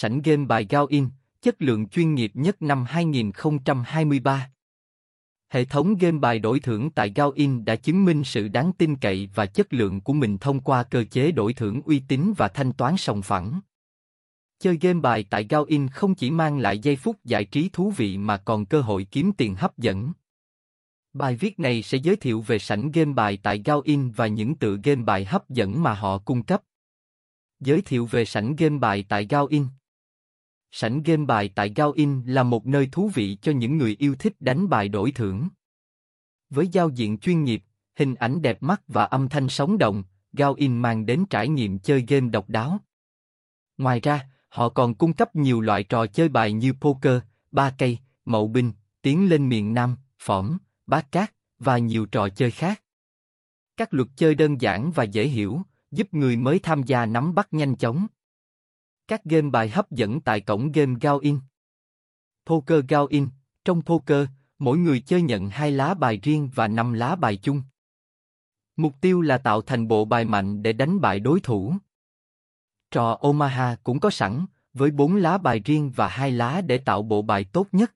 Sảnh game bài Gao In, chất lượng chuyên nghiệp nhất năm 2023. Hệ thống game bài đổi thưởng tại Gao In đã chứng minh sự đáng tin cậy và chất lượng của mình thông qua cơ chế đổi thưởng uy tín và thanh toán sòng phẳng. Chơi game bài tại Gao In không chỉ mang lại giây phút giải trí thú vị mà còn cơ hội kiếm tiền hấp dẫn. Bài viết này sẽ giới thiệu về sảnh game bài tại Gao In và những tựa game bài hấp dẫn mà họ cung cấp. Giới thiệu về sảnh game bài tại Gao In. Sảnh game bài tại Gao In là một nơi thú vị cho những người yêu thích đánh bài đổi thưởng. Với giao diện chuyên nghiệp, hình ảnh đẹp mắt và âm thanh sống động, Gao In mang đến trải nghiệm chơi game độc đáo. Ngoài ra, họ còn cung cấp nhiều loại trò chơi bài như poker, ba cây, mậu binh, tiến lên miền Nam, phỏm, bát cát và nhiều trò chơi khác. Các luật chơi đơn giản và dễ hiểu, giúp người mới tham gia nắm bắt nhanh chóng. Các game bài hấp dẫn tại cổng game Gao In. Poker Gao In, trong poker, mỗi người chơi nhận hai lá bài riêng và năm lá bài chung. Mục tiêu là tạo thành bộ bài mạnh để đánh bại đối thủ. Trò Omaha cũng có sẵn, với bốn lá bài riêng và hai lá để tạo bộ bài tốt nhất.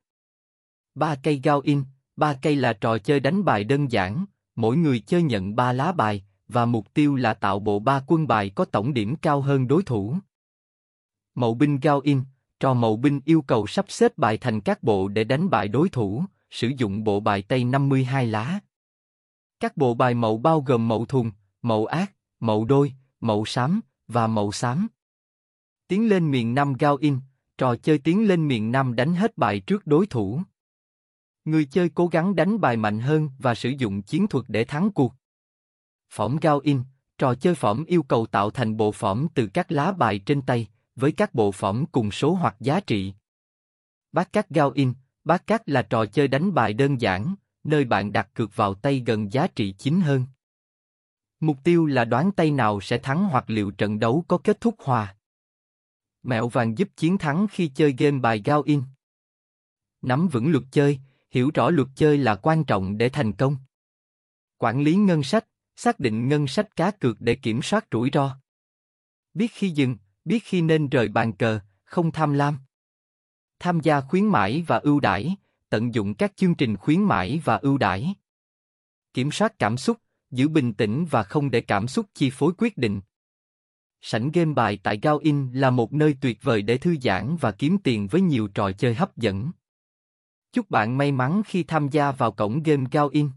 Ba cây Gao In, ba cây là trò chơi đánh bài đơn giản, mỗi người chơi nhận ba lá bài, và mục tiêu là tạo bộ ba quân bài có tổng điểm cao hơn đối thủ. Mậu binh Gao In, trò mậu binh yêu cầu sắp xếp bài thành các bộ để đánh bại đối thủ, sử dụng bộ bài Tây 52 lá. Các bộ bài mậu bao gồm mậu thùng, mậu ác, mậu đôi, mậu xám và mậu xám. Tiến lên miền Nam Gao In, trò chơi tiến lên miền Nam đánh hết bài trước đối thủ. Người chơi cố gắng đánh bài mạnh hơn và sử dụng chiến thuật để thắng cuộc. Phỏm Gao In, trò chơi phỏm yêu cầu tạo thành bộ phỏm từ các lá bài trên tay, với các bộ phẩm cùng số hoặc giá trị. Bát cát Gao In, bát cát là trò chơi đánh bài đơn giản, nơi bạn đặt cược vào tay gần giá trị chính hơn. Mục tiêu là đoán tay nào sẽ thắng hoặc liệu trận đấu có kết thúc hòa. Mẹo vàng giúp chiến thắng khi chơi game bài Gao In. Nắm vững luật chơi, hiểu rõ luật chơi là quan trọng để thành công. Quản lý ngân sách, xác định ngân sách cá cược để kiểm soát rủi ro. Biết khi dừng, biết khi nên rời bàn cờ, không tham lam. Tham gia khuyến mãi và ưu đãi, tận dụng các chương trình khuyến mãi và ưu đãi. Kiểm soát cảm xúc, giữ bình tĩnh và không để cảm xúc chi phối quyết định. Sảnh game bài tại Gao In là một nơi tuyệt vời để thư giãn và kiếm tiền với nhiều trò chơi hấp dẫn. Chúc bạn may mắn khi tham gia vào cổng game Gao In.